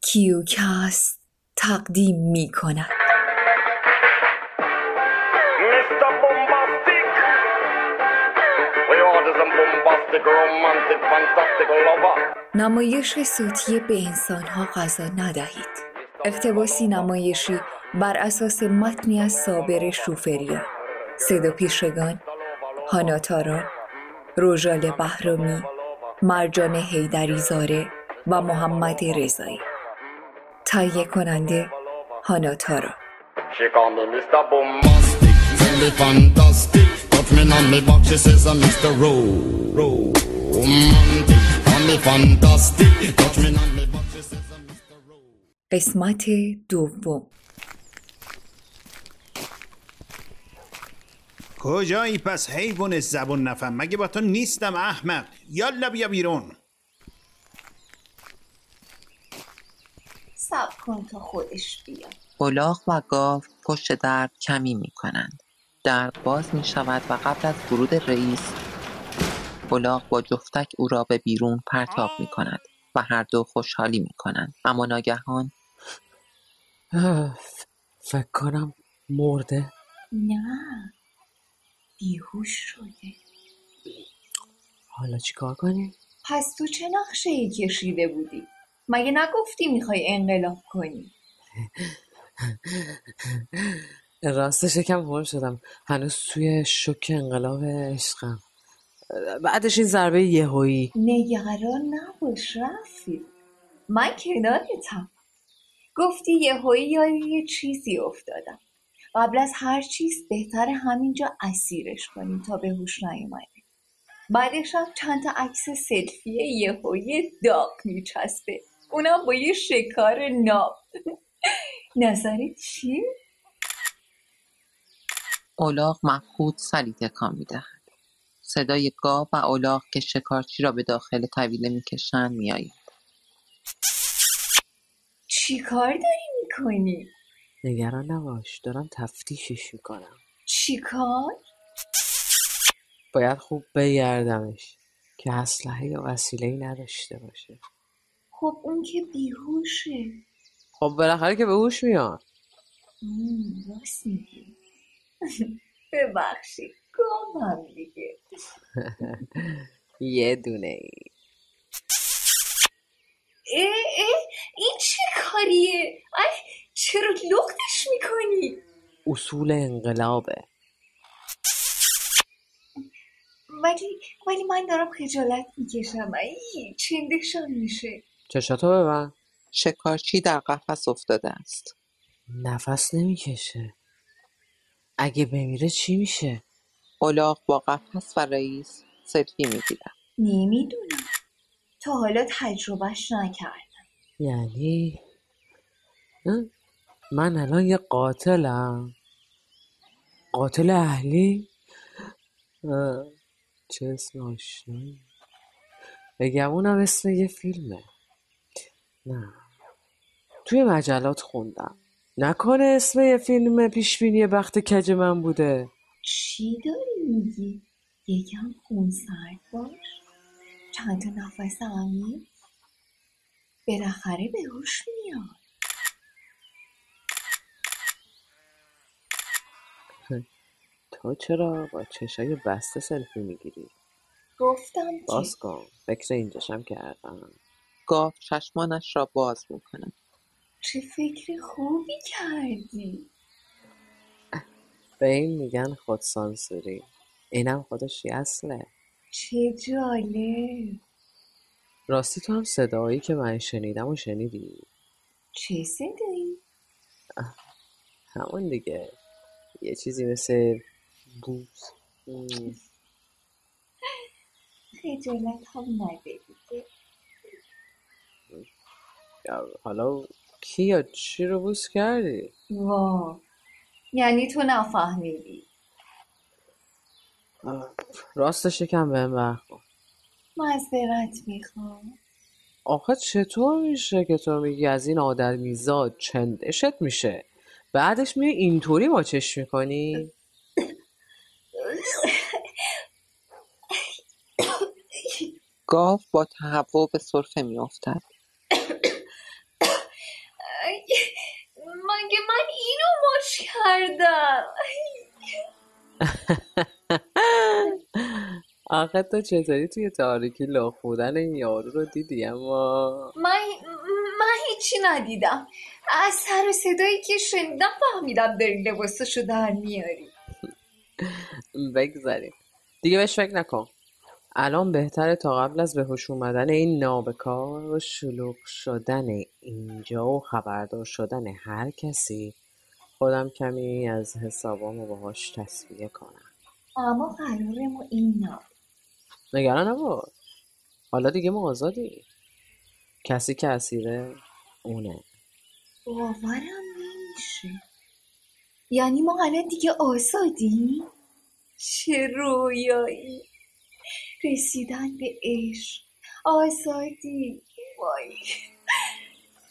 کیوکست تقدیم می کند. نمایش صوتی به انسانها غذا ندهید. اقتباسی نمایشی بر اساس متنی از صابر شوفریا. صدا پیشگان هاناتارا روژال بهرامی مرجان حیدری زاره و محمد رضایی. تایه کننده هانا تارا قسمت دوم. کجایی پس حیوان زبون نفهم؟ مگه با تو نیستم احمق یالا بیا بیرون. کن تا خودش بیاد الاغ و گاو پشت درب کمی می کنند. درب باز می شود و قبل از ورود رئیس الاغ با جفتک او را به بیرون پرتاب می کند و هر دو خوشحالی می کنند. اما ناگهان فکر کنم مرده نه بیهوش شده حالا چیکار کنیم پس تو چه نقشه ای کشیده بودی؟ مگه نگفتی می‌خوای انقلاب کنی؟ راستش یکم هول شدم. هنوز توی شوک انقلاب عشقم. بعدش این ضربه یهویی. نگران نباش رفیق من کنارتم. گفتی یهویی یاد یه چیزی افتادم. قبل از هر چیز بهتر همینجا اسیرش کنیم تا به هوش نیومده بعدش هم چند تا عکس سلفی یهویی داغ میچسبه. اونم با یه شکار ناب نظرت چیه؟ الاغ مبهوت سری تکان می دهد. صدای گاو و الاغ که شکارچی را به داخل طویله می کشند می آید. چی کار داری می‌کنی؟ نگران نباش دارم تفتیشش می‌کنم چی کار؟ باید خوب بگردمش که اسلحه یا وسیله ای نداشته باشه خب اون که بیهوشه. خب بالاخره که به هوش میاد. راست میگی. ببخشید گامم دیگه. یه دونه ای. اه اه این چه کاریه؟ ای چرا لختش می‌کنی؟ اصول انقلابه. ولی ولی من دارم خجالت می‌کشم ای چندشان میشه. چشاتو ببند شکارچی در قفس افتاده است. نفس نمی‌کشه. اگه بمیره چی میشه؟ الاغ با قفس و رئیس سلفی می گیرد. نمی‌دونم. تا حالا تجربهش نکردم. یعنی؟ اه؟ من الان یه قاتلم. قاتل اهلی؟ اه، چه اسم آشنایی. بگمونم اسم یه فیلمه. نه. توی مجلات خوندم. نکنه اسم یه فیلم پیشبینی بخت کج من بوده. چی داری میگی؟ یکم خونسرد باش. چند تا نفس عمیق. بالاخره به هوش میاد. تو چرا با چشای بسته سلفی می‌گیری؟ گفتم باز کن. فکر اینجاشم کردم. گاو چشمانش را باز می کند. چه فکر خوبی کردی. به این میگن خودسانسوری. اینم خودش یه اصله. چه جالب. راستی تو هم صدایی که من شنیدم و شنیدی؟ چه صدایی؟ همون دیگه. یه چیزی مثل بوز خجالت هم نده دیگه. حالا کی یا چی رو بوس کردی؟ وا. یعنی تو نفهمیدی. راستش یکم بهم برخورد معذرت می‌خوام. آخه چطور میشه که تو میگی از این آدمیزاد چندشت میشه؟ بعدش میای اینطوری با چش می‌کنی؟ گاو با تهوع به سرفه می آخه تو چطوری توی تاریکی لخ بودن این یارو رو دیدی اما؟ من من هیچی ندیدم. از سر و صدایی که شنیدم فهمیدم داری لباسشو در میاری. بگذاریم. دیگه بهش فکر نکن. الان بهتره تا قبل از به هوش اومدن این نابکار و شلوغ شدن اینجا و خبردار شدن هر کسی خودم کمی از حسابامو باهاش تصفیه کنم. اما قرار ما این نبود نگران نباش. حالا دیگه ما آزادی. کسی که اسیره اونه. باورم نمیشه. یعنی ما الان دیگه آزادیم؟ چه رویایی. رسیدن به عشق. آزادی. وای.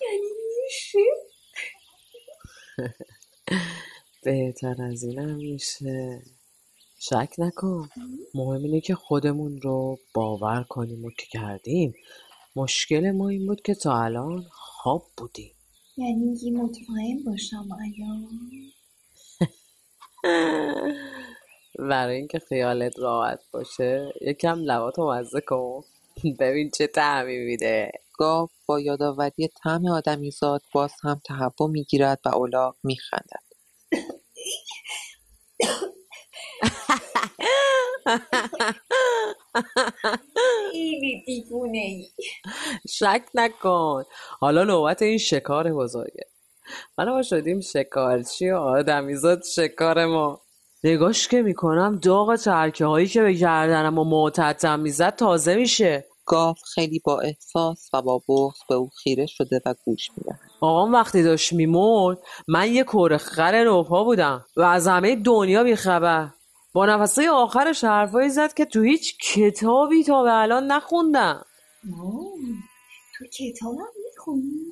یعنی میشه؟ بهتر از اینم میشه. شک نکن. مهم اینه که خودمون رو باور کنیم و که کردیم. مشکل ما این بود که تا الان خواب بودیم. یعنی میگی مطمئن باشم الان. برای اینکه خیالت راحت باشه یکم لباتو مزه کن. ببین چه تعمی میده. گاو با یادآوری طعم آدمیزاد باز هم تهوع می‌گیرد و الاغ میخندد. خیلی دیوونه ای. شک نکن. حالا نوبت این شکار بزرگه. من ما شدیم شکارچی و آدمیزاد شکار ما. نگاش که می‌کنم داغ ترکه هایی که به گردنم و معتدم می‌زد تازه میشه. گاو خیلی با احساس و با بغض به او خیره شده و گوش می‌دهد. آقام وقتی داشت میمرد من یه کره خر نوپا بودم و از همه دنیا بیخبر. با نفسه آخرش حرفایی زد که تو هیچ کتابی تا به الان نخوندم. تو کتابم می‌خونی؟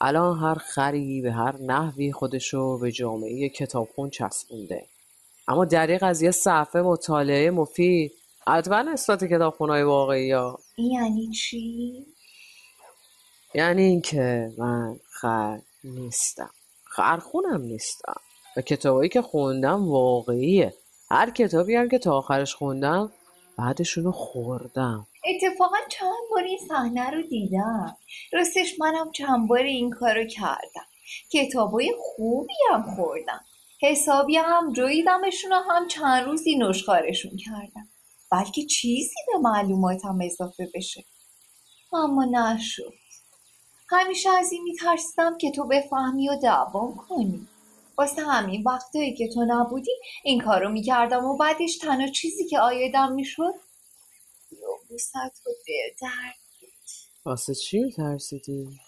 الان هر خری به هر نحوی خودشو به جامعه کتابخون چسبونده. اما دریق از یه صفحه مطالعه مفید. حتما نسبت کتابخونهای واقعی ها. یعنی چی؟ یعنی اینکه من خر نیستم. خرخونم نیستم. و کتابایی که خوندم واقعیه. هر کتابی هم که تا آخرش خوندم بعدشونو خوردم. اتفاقا چند بار این صحنه رو دیدم. راستش منم چند بار این کارو کردم. کتابای خوبی هم خوردم. حسابی هم جویدمشون و هم چند روزی نشخارشون کردم. بلکه چیزی به معلوماتم اضافه بشه. اما نشد. همیشه از این میترسیدم که تو بفهمی و دوام کنی. واسه همین وقتایی که تو نبودی این کارو می‌کردم و بعدش تنها چیزی که آیدم می‌شد یابوست و درد واسه چی میترسیدی؟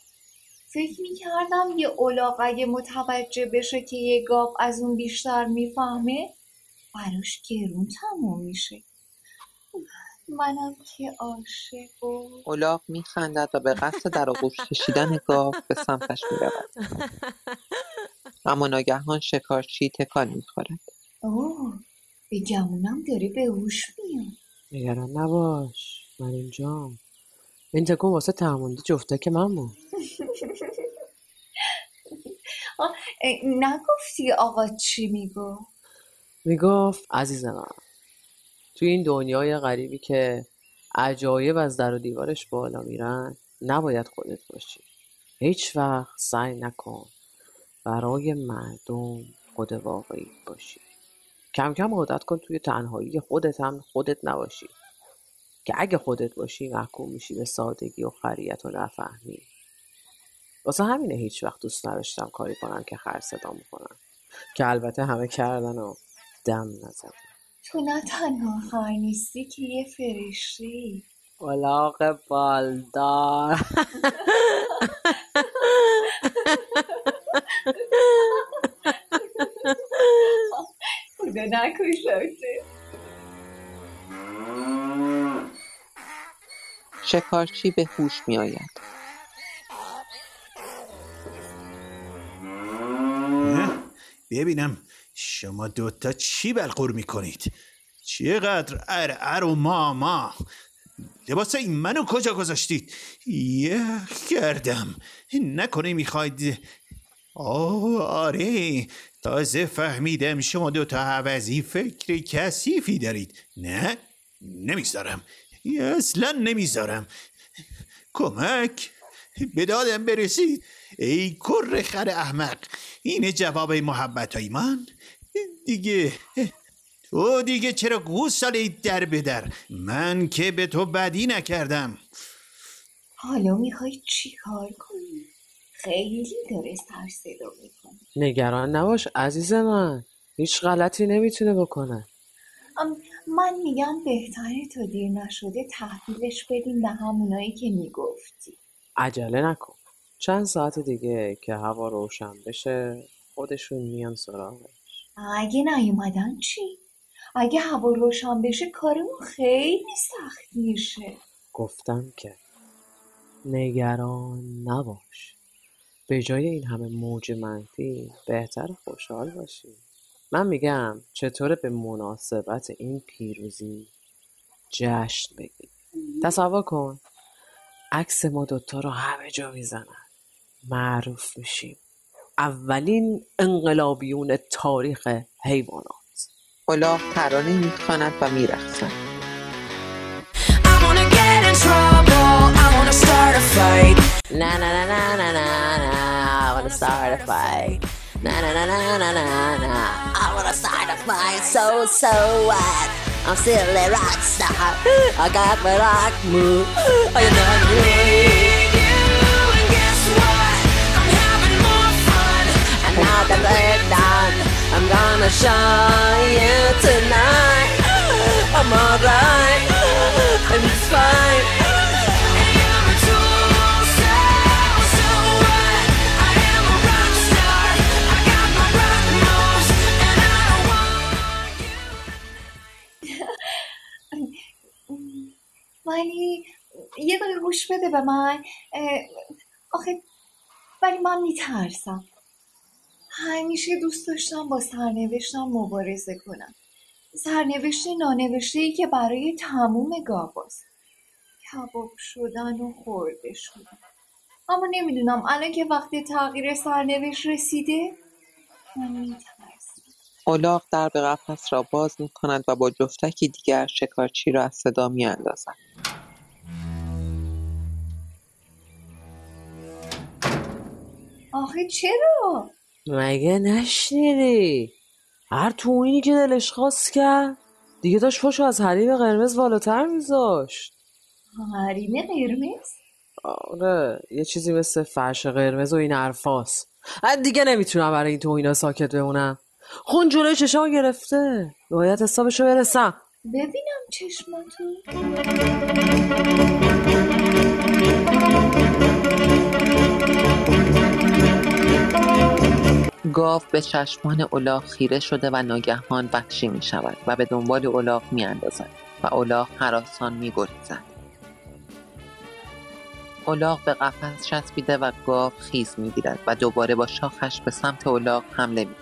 فکر می‌کردم یه الاغ اگه متوجه بشه که یه گاو از اون بیشتر می‌فهمه براش گرون تموم میشه. منم که عاشق و الاغ میخندد و به قصد در آغوش کشیدن گاو به سمتش می‌رود. اما ناگهان شکارچی تکان می‌خورد. اوه به گمونم داره به هوش میاد. نگران نباش من اینجام این تکون واسه تموندی جفتک من بود. نگفتی آقا چی میگو؟ می‌گفت عزیز من توی این دنیای غریبی که عجایب از در و دیوارش بالا میرن نباید خودت باشی. هیچ وقت سعی نکن برای مردم خود واقعی باشی. کم کم عادت کن توی تنهایی خودت هم خودت نباشی. که اگه خودت باشی محکوم میشی به سادگی و خریت و نفهمی. واسه همینه هیچ وقت دوست نداشتم کاری کنم که خر صدا می‌کنم که البته همه کردن و دم نزدن. تو نه تنها خر نیستی که یه فرشتی الاغ بالدار. خدا نکشاته شکارچی به هوش میآید اه، ببینم شما دوتا چی بلغور می‌کنید چقدر ار ار و ما ما لباس این منو کجا گذاشتید یخ کردم نکنه می‌خواید آه آره تازه فهمیدم شما دو تا عوضی فکر کثیفی دارید. نه نمی‌ذارم اصلا نمی‌ذارم کمک به دادم برسید. ای کر خر احمق اینه جواب محبت های من. دیگه تو دیگه چرا گوساله در به در من که به تو بدی نکردم. حالا می‌خوای چی کار کنی؟ خیلی داره سر صدا می‌کنه. نگران نباش عزیز من. هیچ غلطی نمی‌تونه بکنه. من میگم بهتره تا دیر نشده تحویلش بدیم به همونایی که می‌گفتی. عجله نکن. چند ساعت دیگه که هوا روشن بشه خودشون میان سراغش. اگه نیومدن چی؟ اگه هوا روشن بشه کارمون خیلی سخت میشه. گفتم که نگران نباش. به جای این همه موج منفی بهتر خوشحال باشی. من میگم چطوره به مناسبت این پیروزی جشن بگیریم تصور کن عکس ما دوتا رو همه جا می‌زنن. معروف میشیم. اولین انقلابیون تاریخ حیوانات. الاغ ترانه می‌خواند و میرقصد. I wanna Fight. Na na na na na na na. I wanna fight. So so what? I'm still a rock star. I got my rock move. Oh, you know me. I'm now the breakdown. I'm gonna show you tonight. I'm alright. It's fine. ولی یه دقیقه گوش بده به من. آخه ولی من میترسم. همیشه دوست داشتم با سرنوشتم مبارزه کنم. سرنوشت نانوشته ای که برای تموم گاواست. کباب شدن و خورده شدن. اما نمی‌دونم الان که وقت تغییر سرنوشت رسیده من میترسم. الاغ در به قفس را باز می کند و با جفتکی دیگر شکارچی را از صدا می اندازد. آخه چرا؟ مگه نشنیدی هر توینی که دلش خواست کرد دیگه داشت پاشو از حریم قرمز بالاتر میذاشت حریم قرمز؟ آره یه چیزی مثل فرش قرمز و این حرفاست من دیگه نمی‌تونم برای این توهینا ساکت بمونم خون جلوی چشام گرفته. باید حسابشو برسم. ببینم چشماتو. گاو به چشمان الاغ خیره شده و ناگهان وحشی می شود و به دنبال الاغ می اندازد و الاغ حراسان می گریزد. الاغ به قفس چسبیده و گاو خیز می گیرد و دوباره با شاخش به سمت الاغ حمله می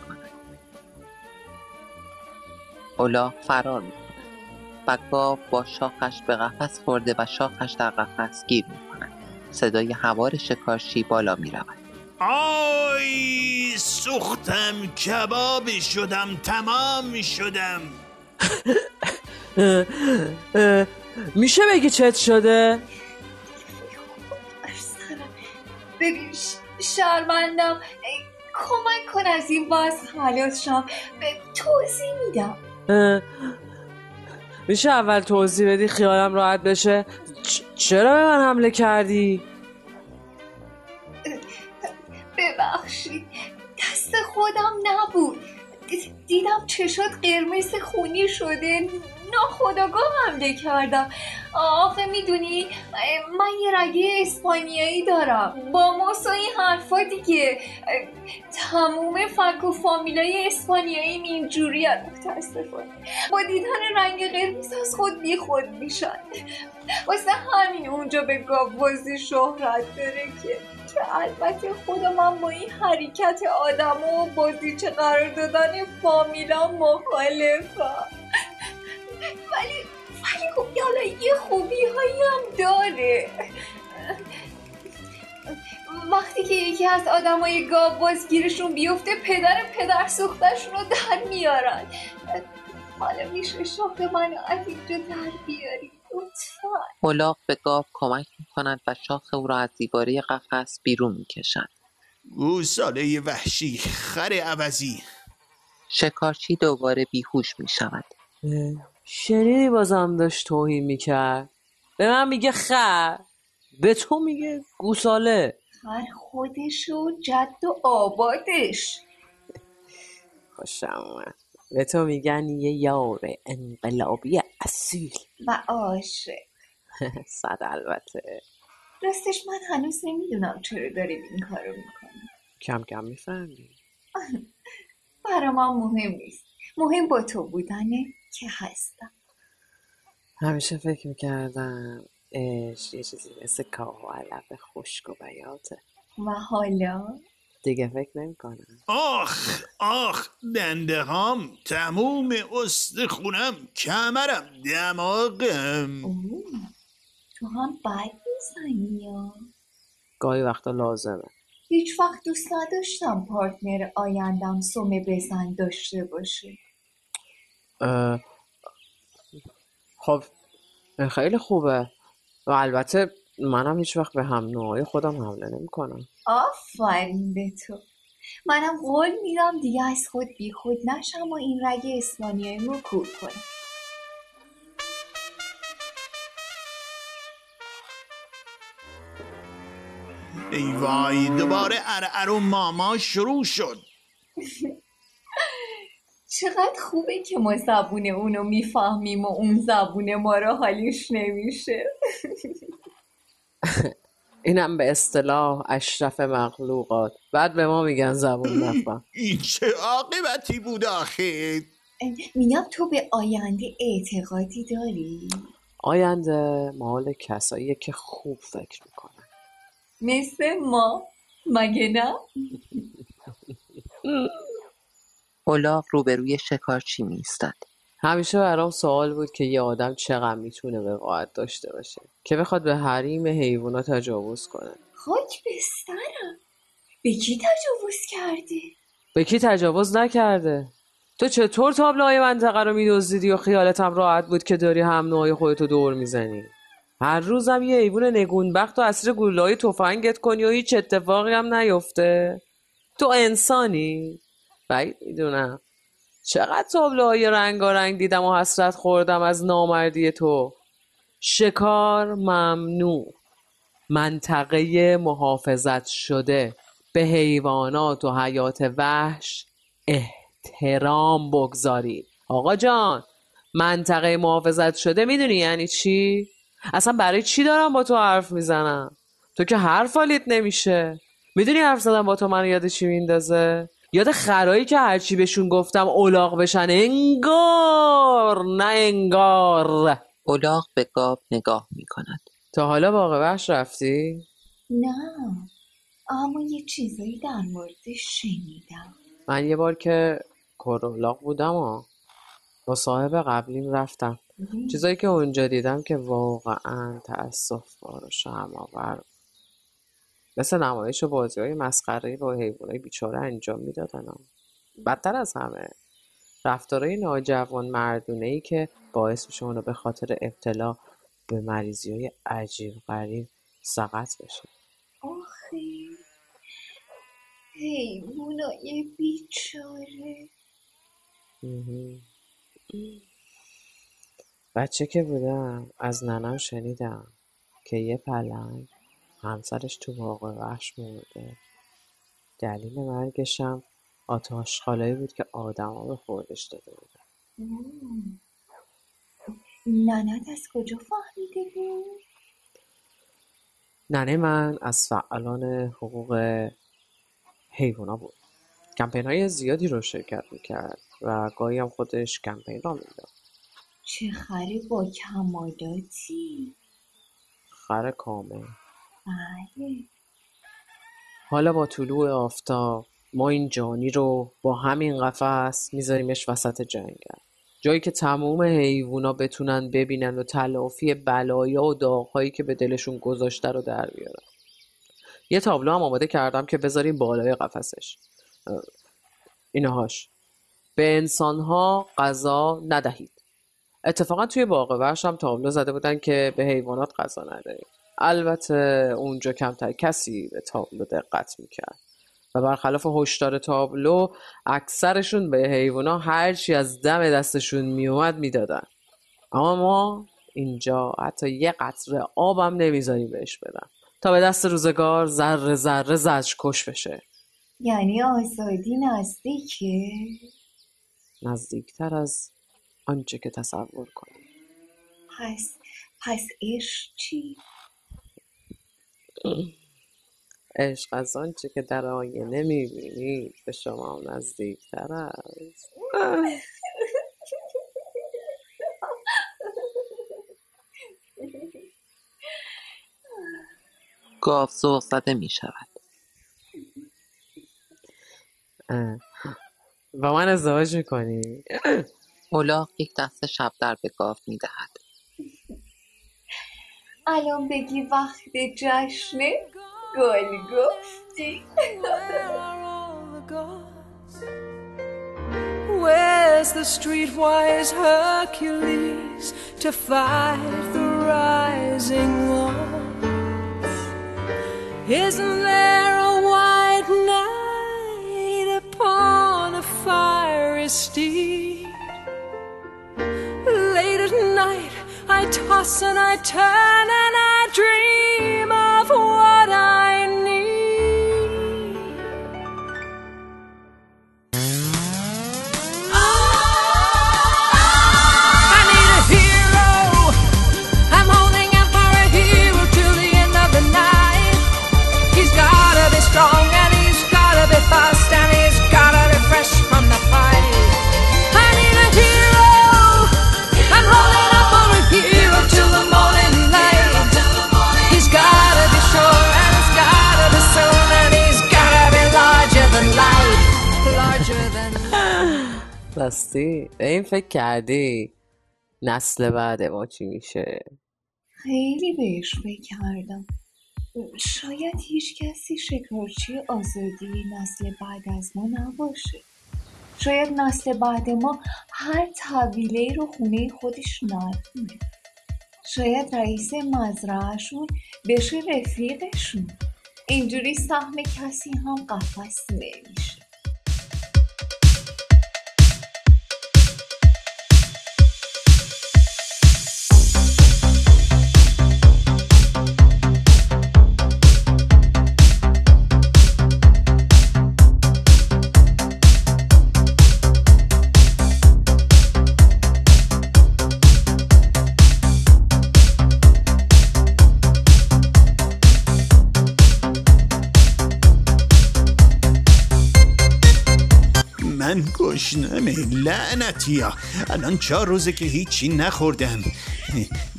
الاغ فرار می کند و گاو با شاخش به قفس خورده و شاخش در قفس گیر می کند. صدای هوار شکارچی بالا می رود. آی سوختم کباب شدم تمام شدم میشه بگی چت شده؟ ببین شرمندم کمک کن از این باز خلاص شم به توضیح میدم میشه اول توضیح بدی خیالم راحت بشه؟ چرا به من حمله کردی؟ ببخشید دست خودم نبود. دیدم چشات قرمز خونی شده. ناخداگاه حمله کردم آخه می‌دونی من یه رگه اسپانیایی دارم. با ماس و این حرفا دیگه. تموم فک و فامیلای اسپانیایی اینجوری متاسفانه. با دیدن رنگ قرمز از خود بی خود میشن. واسه همین اونجا به گاوبازی شهرت داره که که البته خود من با این حرکت آدم و بازیچه قرار دادن فامیلا مخالفم. یه خوبی هایی هم داره. من وقتی که یکی از آدمای گاو بازگیرشون بیفته پدر پدر سوختشون رو در میارن. حالا میشه شاخ منو از اینجا در بیاری. الاغ به گاو کمک می کند و شاخ او را از دیواره قفس بیرون می کشد. گوساله وحشی خر عوضی. شکارچی دوباره بیهوش می شود. شنیدی بازم داشت توهین می‌کرد؟ به من میگه خر به تو میگه گوساله. خر خودش و جد و آبادش. خوشم اومد. به تو میگن یه یار انقلابی اصیل. و عاشق صد البته. راستش من هنوز نمی‌دونم چرا داریم این کارو می‌کنیم. کم کم می‌فهمی. برا من مهم نیست. مهم با تو بودنه. که هستم؟ همیشه فکر می‌کردم عشق یه چیزی مثل کاه و علف خشک و بیاته و حالا؟ دیگه فکر نمی‌کنم. آخ آخ دنده هام تموم استخونم کمرم دماغم. اوه، تو هم بد می‌زنی یا؟ گاهی وقتا لازمه. هیچ وقت دوست نداشتم پارتنر آیندم سومه بزن داشته باشه. خب خیلی خوبه. و البته منم هیچ وقت به هم نوعای خودم حمله نمی‌کنم. آفرین به تو. منم قول میدم دیگه از خود بی خود نشم و این رگ اسپانیایی رو کور کنم ای وای دوباره ارعر و ماما شروع شد. چقدر خوبه که ما زبون اونو می‌فهمیم و اون زبون ما رو حالیش نمیشه. اینم به اصطلاح اشرف مخلوقات. بعد به ما میگن زبون نفهم. این چه عاقبتی بود آخه؟ میگم تو به آینده اعتقادی داری؟ آینده مال کساییه که خوب فکر می‌کنن. مثل ما؟ مگه نه؟ الاغ روبروی شکارچی می ایستد. همیشه برام سوال بود که یه آدم چقدر می‌تونه وقاحت داشته باشه که بخواد به حریم حیوونا تجاوز کنه. خاک به سرم به کی تجاوز کردی؟ به کی تجاوز نکرده؟ تو چطور تابلوهای منطقه رو میدزدیدی و خیالتم راحت بود که داری هم نوعی خودتو دور می‌زنی؟ هر روزم یه حیوان نگونبخت و اسیر گلوله‌های تفنگت کنی و هیچ اتفاقی هم نیفته. تو انسانی؟ بعید می‌دونم چقدر تابلوهای رنگارنگ دیدم و حسرت خوردم از نامردی تو شکار ممنوع منطقه محافظت شده به حیوانات و حیات وحش احترام بگذارید آقا جان منطقه محافظت شده می‌دونی یعنی چی؟ اصلا برای چی دارم با تو حرف می‌زنم؟ تو که حرف حالیت نمیشه می‌دونی حرف زدم با تو منو یاد چی میندازه؟ یاد خرایی که هرچی بهشون گفتم اولاغ بشن انگار نه انگار الاغ به گاو نگاه می کند. تا حالا باغ وحش رفتی؟ نه اما یه چیزایی در موردش شنیدم من یه بار که کرولاق بودم و با صاحب قبلیم رفتم چیزایی که اونجا دیدم که واقعا تأصف بار و شرم‌آور بود. مثل نمایش و بازی های مسخره با حیوانای بیچاره انجام می‌دادن بدتر از همه رفتارهای ناجوان مردونه ای که باعث میشه اونا به خاطر ابتلا به مریضی های عجیب غریب سقط بشه آخه حیوانای بیچاره. بچه که بودم از ننم شنیدم که یه پلنگ همسرش تو باغ وحش مرده. دلیل مرگشم آتاشخالایی بود که آدما به خوردش داده بودن. اوه. ننت از کجا فهمیده بود؟ ننه من از فعالان حقوق حیوانا بود. کمپین های زیادی رو شرکت می‌کرد و گاهی هم خودش کمپین را می‌داد. چه خری با کمالاتی خر کامل. حالا با طلوع آفتاب ما این جانی رو با همین قفس میذاریمش وسط جنگل. جایی که تموم حیوونا بتونن ببینن و تلافی بلایا و داغهایی که به دلشون گذاشته رو در بیارن. یه تابلو هم آماده کردم که بذاریم بالای قفسش. اینهاش به انسانها غذا ندهید. اتفاقا توی باغ هم تابلو زده بودن که به حیوانات غذا ندهید. البته اونجا کمتر کسی به تابلو دقت می‌کرد. و برخلاف هشدار تابلو اکثرشون به حیوانا هرچی از دم دستشون میومد می‌دادن. اما ما اینجا حتی یه قطره آبم نمی‌ذاریم بهش بدن تا به دست روزگار ذره ذره زجر کش بشه. یعنی آزادی نزدیکه؟ نزدیکتر از آنچه که تصور کنی پس پس عشق چی؟ عشق از آنچه که در آینه می‌بینی به شما نزدیکتر است. گاو ذوق زده می شود اه. با من ازدواج می‌کنی؟ الاغ یک دست شب در به گاو می دهد الان بگی وقت جشنه گل گفتی Where are all the gods? Where's the streetwise Hercules to fight the rising walls? Isn't there a white knight upon a fiery steed? Late at night, I toss and I turn and I dream به این فکر کردی نسل بعد ما چی میشه؟ خیلی بهش فکر کردم. شاید هیچ کسی شکارچی آزادی نسل بعد از ما نباشه. شاید نسل بعد ما هر طویله رو خونه خودش ندونه شاید رئیس مزرعهشون بشه رفیقشون. اینجوری سهم کسی هم قفس نمیشه. لعنتیا الان چهار روزه که هیچی نخوردم.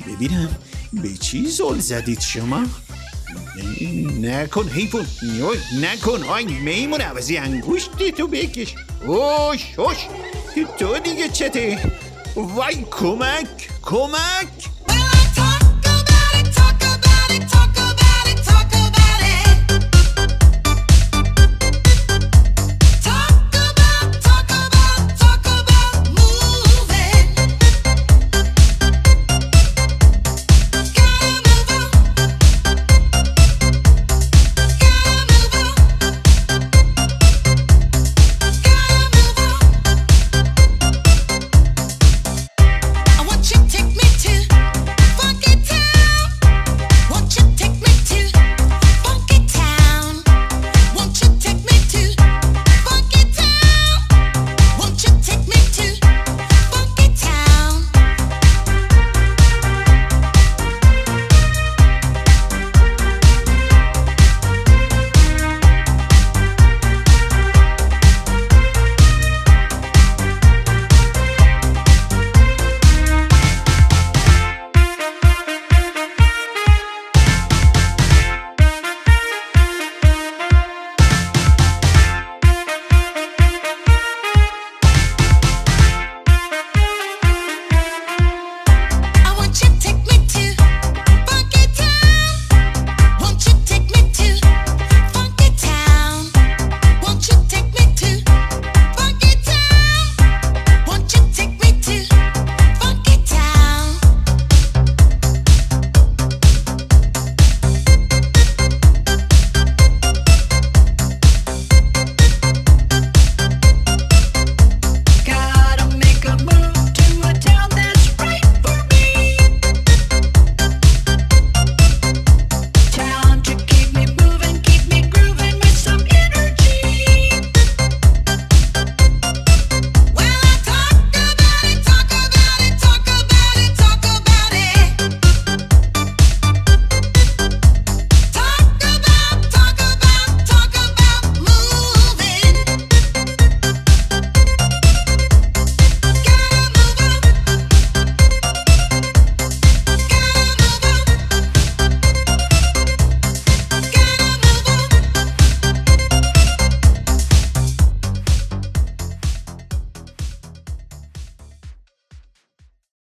ببینم به چی زل زدید شما؟ نکن حیفون نکن. آی میمون عوضی انگوشتی تو بکش. اوش اوش. تو دیگه چته؟ وای کمک کمک.